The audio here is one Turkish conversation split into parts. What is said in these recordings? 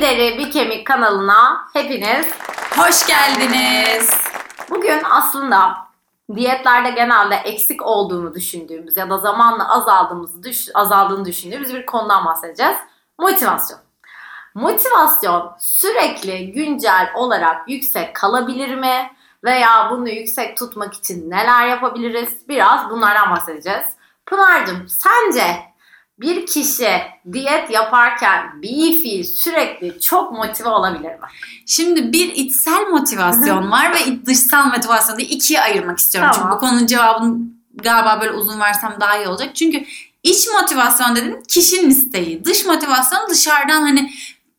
Bir Deri Bir Kemik kanalına hepiniz Hoş geldiniz. Bugün aslında diyetlerde genelde eksik olduğunu düşündüğümüz ya da zamanla azaldığımızı düş azaldığını düşündüğümüz bir konudan bahsedeceğiz. Motivasyon. Motivasyon sürekli güncel olarak yüksek kalabilir mi? Veya bunu yüksek tutmak için neler yapabiliriz? Biraz bunlardan bahsedeceğiz. Pınar'cığım sence bir kişi diyet yaparken bir fiil sürekli çok motive olabilir mi? Şimdi bir içsel motivasyon var ve dışsal motivasyon diye ikiye ayırmak istiyorum. Tamam. Çünkü bu konunun cevabını galiba böyle uzun versem daha iyi olacak. Çünkü iç motivasyon dedim kişinin isteği. Dış motivasyon dışarıdan hani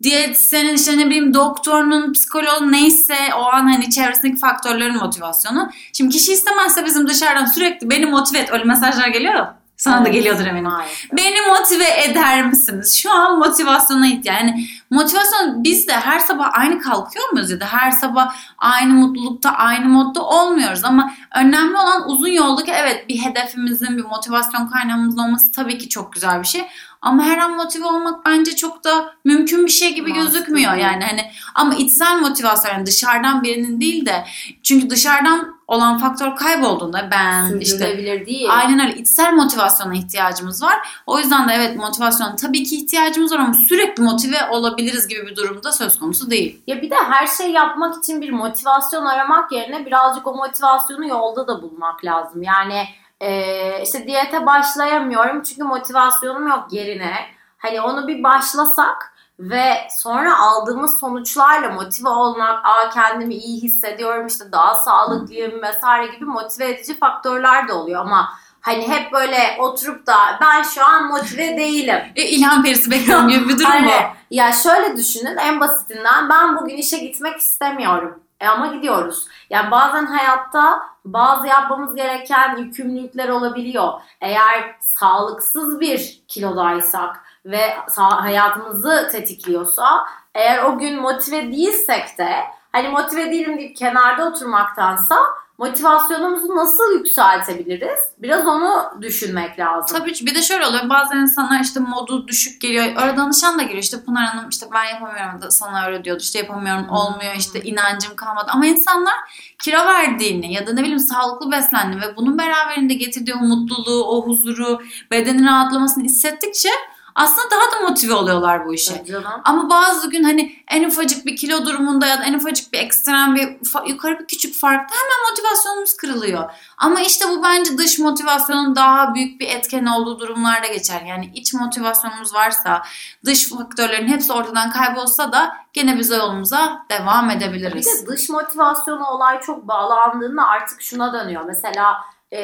diyetisyenin işte ne bileyim doktorunun, psikoloğun neyse o an hani çevresindeki faktörlerin motivasyonu. Şimdi kişi istemezse bizim dışarıdan sürekli beni motive et öyle mesajlar geliyor ya. Sana da geliyordur eminim. Maalesef. Beni motive eder misiniz? Şu an motivasyona ihtiyaç. Yani motivasyon biz de her sabah aynı kalkıyor muyuz ya da her sabah aynı mutlulukta, aynı modda olmuyoruz ama önemli olan uzun yoldaki evet bir hedefimizin, bir motivasyon kaynağımızın olması tabii ki çok güzel bir şey. Ama her an motive olmak bence çok da mümkün bir şey gibi Mantıklı gözükmüyor yani hani ama içsel motivasyon yani dışarıdan birinin değil de çünkü dışarıdan olan faktör kaybolduğunda ben işte değil. Aynen öyle. İçsel motivasyona ihtiyacımız var. O yüzden de evet motivasyon tabii ki ihtiyacımız var ama sürekli motive olabiliriz gibi bir durumda söz konusu değil. Ya bir de her şey yapmak için bir motivasyon aramak yerine birazcık o motivasyonu yolda da bulmak lazım. Yani e, işte diyete başlayamıyorum çünkü motivasyonum yok yerine. Hani onu bir başlasak ve sonra aldığımız sonuçlarla motive olmak, aa kendimi iyi hissediyorum işte daha sağlıklıyım vesaire gibi motive edici faktörler de oluyor ama hani hep böyle oturup da ben şu an motive değilim. E, ilham perisi bekliyorum gibi bir durum Aynen. bu. Ya şöyle düşünün en basitinden ben bugün işe gitmek istemiyorum. E ama gidiyoruz. Yani bazen hayatta bazı yapmamız gereken yükümlülükler olabiliyor. Eğer sağlıksız bir kilodaysak ve hayatımızı tetikliyorsa eğer o gün motive değilsek de hani motive değilim deyip kenarda oturmaktansa motivasyonumuzu nasıl yükseltebiliriz? Biraz onu düşünmek lazım. Tabii ki bir de şöyle oluyor bazen insanlar işte modu düşük geliyor. Öyle danışan da geliyor işte Pınar Hanım işte ben yapamıyorum da sana öyle diyordu işte yapamıyorum olmuyor işte inancım kalmadı. Ama insanlar kilo verdiğini ya da ne bileyim sağlıklı beslendiğini ve bunun beraberinde getirdiği o mutluluğu, o huzuru, bedenin rahatlamasını hissettikçe aslında daha da motive oluyorlar bu işe. Ama bazı gün hani en ufacık bir kilo durumunda ya da en ufacık bir ekstrem bir yukarı bir küçük farkta hemen motivasyonumuz kırılıyor. Ama işte bu bence dış motivasyonun daha büyük bir etken olduğu durumlarda geçer. Yani iç motivasyonumuz varsa dış faktörlerin hepsi ortadan kaybolsa da gene biz o yolumuza devam Bir edebiliriz. de dış motivasyona olay çok bağlandığında artık şuna dönüyor. Mesela e,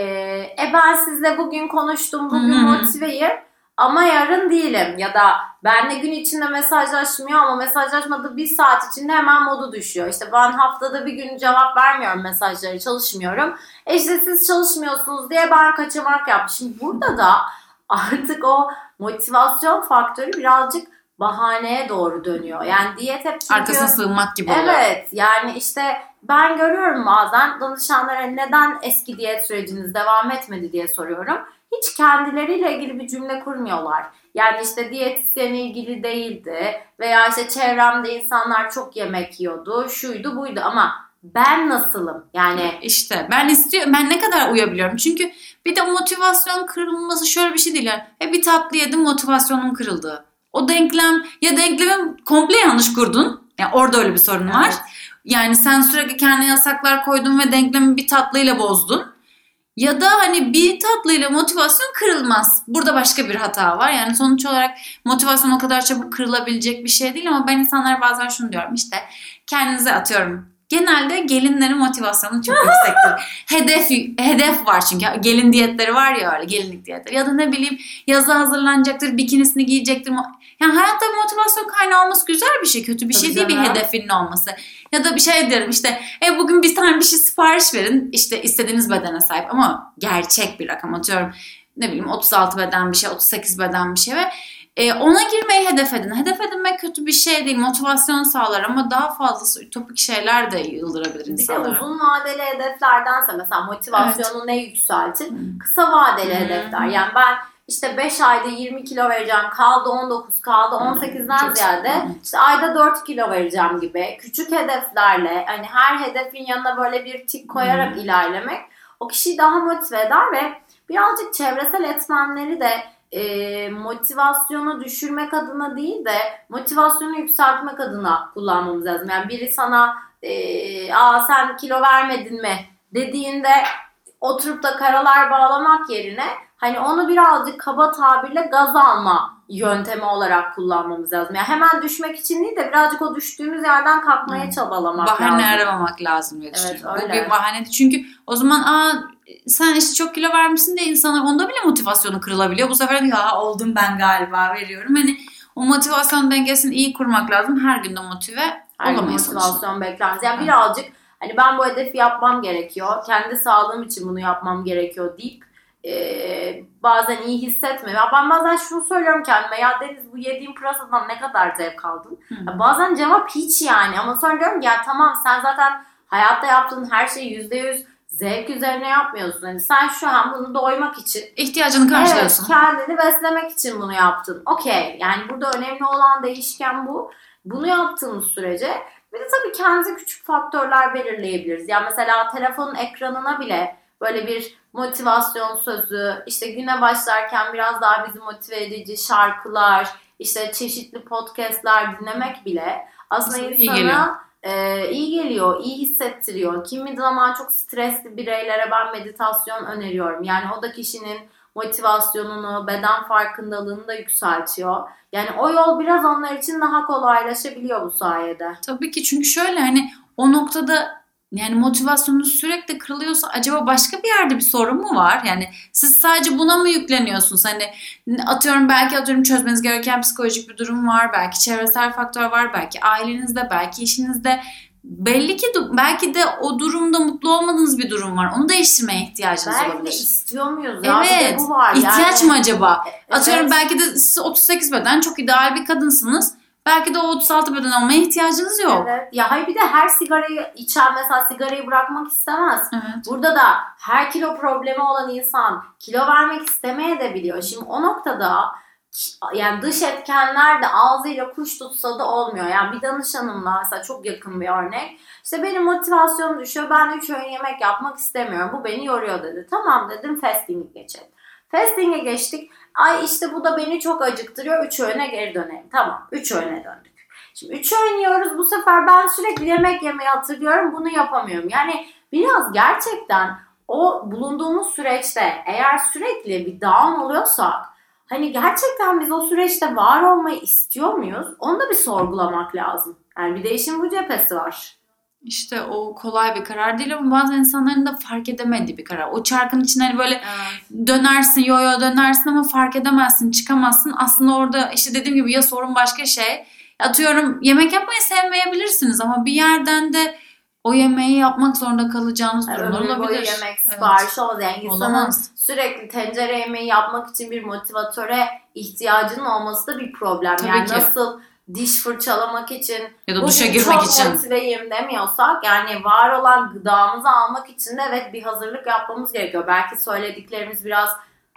e ben sizle bugün konuştum, bugün motiveyim ama yarın değilim. Ya da benle gün içinde mesajlaşmıyor ama mesajlaşmadığı bir saat içinde hemen modu düşüyor. İşte ben haftada bir gün cevap vermiyorum mesajlara, çalışmıyorum. E işte siz çalışmıyorsunuz diye ben kaçamak yapmışım. Burada da artık o motivasyon faktörü birazcık bahaneye doğru dönüyor. Yani diyet hep çünkü... Arkasına sığınmak gibi oluyor. Evet yani işte ben görüyorum bazen danışanlara neden eski diyet süreciniz devam etmedi diye soruyorum. Hiç kendileriyle ilgili bir cümle kurmuyorlar. Yani işte diyetisyenle ilgili değildi veya işte çevremde insanlar çok yemek yiyordu, şuydu buydu ama ben nasılım? Yani İşte ben istiyorum ben ne kadar uyabiliyorum çünkü bir de motivasyon kırılması şöyle bir şey değil yani e bir tatlı yedim motivasyonum kırıldı. O denklem ya denklemi komple yanlış kurdun. Yani orada öyle bir sorun var. Evet. Yani sen sürekli kendine yasaklar koydun ve denklemi bir tatlıyla bozdun. Ya da hani bir tatlıyla motivasyon kırılmaz. Burada başka bir hata var. Yani sonuç olarak motivasyon o kadar çabuk kırılabilecek bir şey değil ama ben insanlara bazen şunu diyorum işte kendinize atıyorum. Genelde gelinlerin motivasyonu çok yüksektir. hedef hedef var çünkü gelin diyetleri var ya öyle gelinlik diyetleri ya da ne bileyim yaza hazırlanacaktır bikinisini giyecektir. Yani hayatta bir motivasyon kaynağı olması güzel bir şey kötü bir Tabii şey değil bir hedefinin olması. Ya da bir şey derim işte e bugün bir tane bir şey sipariş verin işte istediğiniz bedene sahip ama gerçek bir rakam atıyorum. Ne bileyim 36 beden bir şey 38 beden bir şey ve e, ona girmeyi hedef edin. Hedef edinmek kötü bir şey değil. Motivasyon sağlar ama daha fazlası ütopik şeyler de yıldırabilir bir de insanlara. uzun vadeli hedeflerdense mesela motivasyonu ne yükseltir? Kısa vadeli Hı. hedefler. Yani ben işte 5 ayda 20 kilo vereceğim kaldı 19 kaldı 18'den Çok ziyade sıkıntı. işte ayda 4 kilo vereceğim gibi küçük hedeflerle hani her hedefin yanına böyle bir tik koyarak Hmm. ilerlemek o kişiyi daha motive eder ve birazcık çevresel etmenleri de e, motivasyonu düşürmek adına değil de motivasyonu yükseltmek adına kullanmamız lazım. Yani biri sana e, aa sen kilo vermedin mi dediğinde oturup da karalar bağlamak yerine hani onu birazcık kaba tabirle gaz alma yöntemi olarak kullanmamız lazım. Yani hemen düşmek için değil de birazcık o düştüğümüz yerden kalkmaya Hmm. çabalamak bahane lazım. aramamak lazım diye Evet, düşünüyorum. Bu öyle. bir bahane. Çünkü o zaman aa sen işte çok kilo vermişsin de insana onda bile motivasyonu kırılabiliyor. Bu sefer ya oldum ben galiba veriyorum. Hani o motivasyon dengesini iyi kurmak lazım. Her gün de motive Her olamayız motivasyon beklenmez. Yani birazcık hani ben bu hedefi yapmam gerekiyor. Kendi sağlığım için bunu yapmam gerekiyor deyip e, bazen iyi hissetme. Ya ben bazen şunu söylüyorum kendime ya Deniz bu yediğim pırasadan ne kadar zevk aldın? Ya bazen cevap hiç yani ama sonra diyorum ya tamam sen zaten hayatta yaptığın her şeyi yüzde yüz zevk üzerine yapmıyorsun. Hani sen şu an bunu doymak için İhtiyacını karşılıyorsun. Evet, kendini beslemek için bunu yaptın. Okey. Yani burada önemli olan değişken bu. Bunu yaptığımız sürece bir de tabii kendimize küçük faktörler belirleyebiliriz. Yani mesela telefonun ekranına bile böyle bir motivasyon sözü, işte güne başlarken biraz daha bizi motive edici şarkılar, işte çeşitli podcastler dinlemek bile aslında Aslında insana. E, iyi geliyor, iyi hissettiriyor. Kimi zaman çok stresli bireylere ben meditasyon öneriyorum. Yani o da kişinin motivasyonunu, beden farkındalığını da yükseltiyor. Yani o yol biraz onlar için daha kolaylaşabiliyor bu sayede. Tabii ki çünkü şöyle hani o noktada yani motivasyonunuz sürekli kırılıyorsa acaba başka bir yerde bir sorun mu var? Yani siz sadece buna mı yükleniyorsunuz? Hani atıyorum belki atıyorum çözmeniz gereken psikolojik bir durum var. Belki çevresel faktör var. Belki ailenizde, belki işinizde. Belli ki belki de o durumda mutlu olmadığınız bir durum var. Onu değiştirmeye ihtiyacınız Belki olabilir. istiyor muyuz ya? Evet. bu var. İhtiyaç yani. mı acaba? Atıyorum Evet. belki de siz 38 beden çok ideal bir kadınsınız. Belki de o 36 beden olmaya ihtiyacınız yok. Evet. Ya hayır bir de her sigarayı içen mesela sigarayı bırakmak istemez. Evet. Burada da her kilo problemi olan insan kilo vermek istemeye de biliyor. Şimdi o noktada yani dış etkenler de ağzıyla kuş tutsa da olmuyor. Yani bir danışanımla mesela çok yakın bir örnek. İşte benim motivasyonum düşüyor. Ben 3 öğün yemek yapmak istemiyorum. Bu beni yoruyor dedi. Tamam dedim fasting'e geçelim. Fasting'e geçtik. Ay işte bu da beni çok acıktırıyor. 3 öğüne geri dönelim. Tamam 3 öğüne döndük. Şimdi 3 öğün yiyoruz. Bu sefer ben sürekli yemek yemeyi hatırlıyorum. Bunu yapamıyorum. Yani biraz gerçekten o bulunduğumuz süreçte eğer sürekli bir down oluyorsak hani gerçekten biz o süreçte var olmayı istiyor muyuz? Onu da bir sorgulamak lazım. Yani bir değişim bu cephesi var. İşte o kolay bir karar değil ama bazı insanların da fark edemediği bir karar. O çarkın içine hani böyle dönersin yo yo dönersin ama fark edemezsin çıkamazsın. Aslında orada işte dediğim gibi ya sorun başka şey. Atıyorum yemek yapmayı sevmeyebilirsiniz ama bir yerden de o yemeği yapmak zorunda kalacağınız durumlar ömür boyu olabilir. yemek Evet. siparişi olmaz. Yani insanın Olamaz. sürekli tencere yemeği yapmak için bir motivatöre ihtiyacının olması da bir problem. Tabii yani ki. nasıl diş fırçalamak için Ya da duşa girmek çok için. motiveyim demiyorsak yani var olan gıdamızı almak için de evet bir hazırlık yapmamız gerekiyor. Belki söylediklerimiz biraz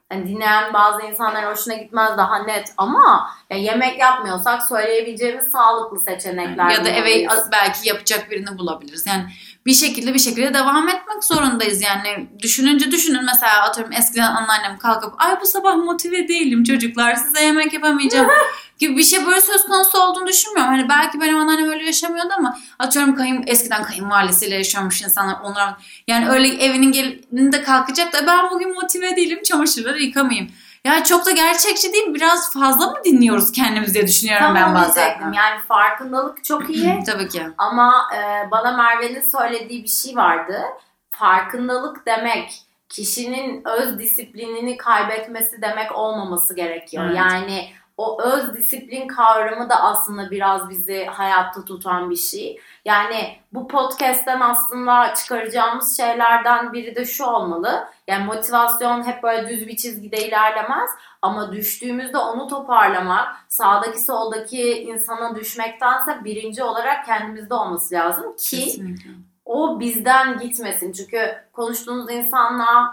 hani dinleyen bazı insanlar hoşuna gitmez daha net ama ya yemek yapmıyorsak söyleyebileceğimiz sağlıklı seçenekler Ya da eve belki yapacak birini bulabiliriz. Yani bir şekilde bir şekilde devam etmek zorundayız. Yani düşününce düşünün mesela atıyorum eskiden anneannem kalkıp ay bu sabah motive değilim çocuklar size yemek yapamayacağım gibi bir şey böyle söz konusu olduğunu düşünmüyorum. Hani belki benim anneannem öyle yaşamıyordu ama atıyorum kayın, eskiden kayınvalidesiyle yaşamış insanlar onlar yani öyle evinin gelinde kalkacak da ben bugün motive değilim çamaşırları yıkamayayım. Yani çok da gerçekçi değil biraz fazla mı dinliyoruz kendimiz diye düşünüyorum Tam ben bazen. Yani farkındalık çok iyi Tabii ki. ama e, bana Merve'nin söylediği bir şey vardı. Farkındalık demek kişinin öz disiplinini kaybetmesi demek olmaması gerekiyor. Evet. Yani o öz disiplin kavramı da aslında biraz bizi hayatta tutan bir şey. Yani bu podcast'ten aslında çıkaracağımız şeylerden biri de şu olmalı. Yani motivasyon hep böyle düz bir çizgide ilerlemez. Ama düştüğümüzde onu toparlamak, sağdaki soldaki insana düşmektense birinci olarak kendimizde olması lazım ki Kesinlikle. O bizden gitmesin. Çünkü konuştuğunuz insanla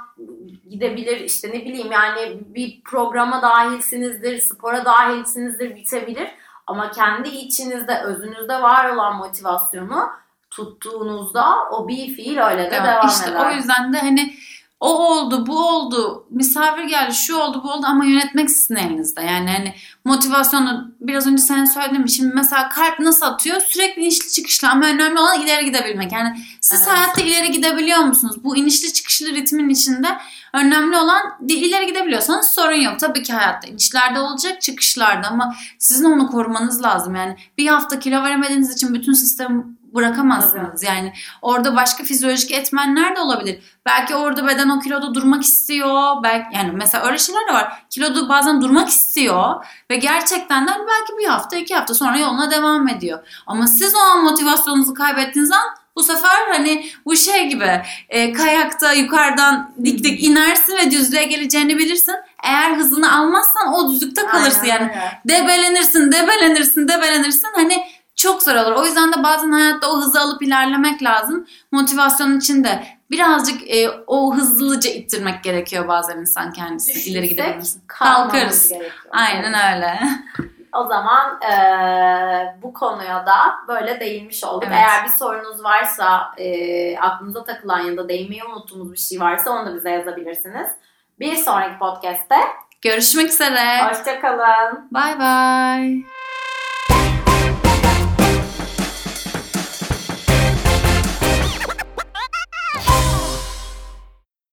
gidebilir işte ne bileyim yani bir programa dahilsinizdir, spora dahilsinizdir bitebilir. Ama kendi içinizde, özünüzde var olan motivasyonu tuttuğunuzda o bir fiil öyle de Devam. devam işte eder. o yüzden de hani o oldu, bu oldu, misafir geldi, şu oldu, bu oldu ama yönetmek sizin elinizde. Yani hani motivasyonu biraz önce sen söyledin mi? Şimdi mesela kalp nasıl atıyor? Sürekli inişli çıkışlı ama önemli olan ileri gidebilmek. Yani siz Evet. hayatta ileri gidebiliyor musunuz? Bu inişli çıkışlı ritmin içinde önemli olan di- ileri gidebiliyorsanız sorun yok. Tabii ki hayatta inişlerde olacak, çıkışlarda ama sizin onu korumanız lazım. Yani bir hafta kilo veremediğiniz için bütün sistemi bırakamazsınız. Yani orada başka fizyolojik etmenler de olabilir. Belki orada beden o kiloda durmak istiyor. Belki yani mesela öyle şeyler de var. Kiloda bazen durmak istiyor ve gerçekten de hani belki bir hafta iki hafta sonra yoluna devam ediyor. Ama siz o an motivasyonunuzu kaybettiğiniz an bu sefer hani bu şey gibi e, kayakta yukarıdan dik dik inersin ve düzlüğe geleceğini bilirsin. Eğer hızını almazsan o düzlükte kalırsın Aynen yani. öyle. Debelenirsin, debelenirsin, debelenirsin. Hani çok zor olur. O yüzden de bazen hayatta o hızı alıp ilerlemek lazım. Motivasyon için de birazcık e, o hızlıca ittirmek gerekiyor bazen insan kendisini Düşürsek ileri gidebilmesi. Kalkarız. Aynen öyle. O zaman eee, bu konuya da böyle değinmiş olduk. Evet. Eğer bir sorunuz varsa, eee, aklınıza takılan ya da değinmeyi unuttuğumuz bir şey varsa onu da bize yazabilirsiniz. Bir sonraki podcast'te Görüşmek üzere. hoşçakalın. Bye bye.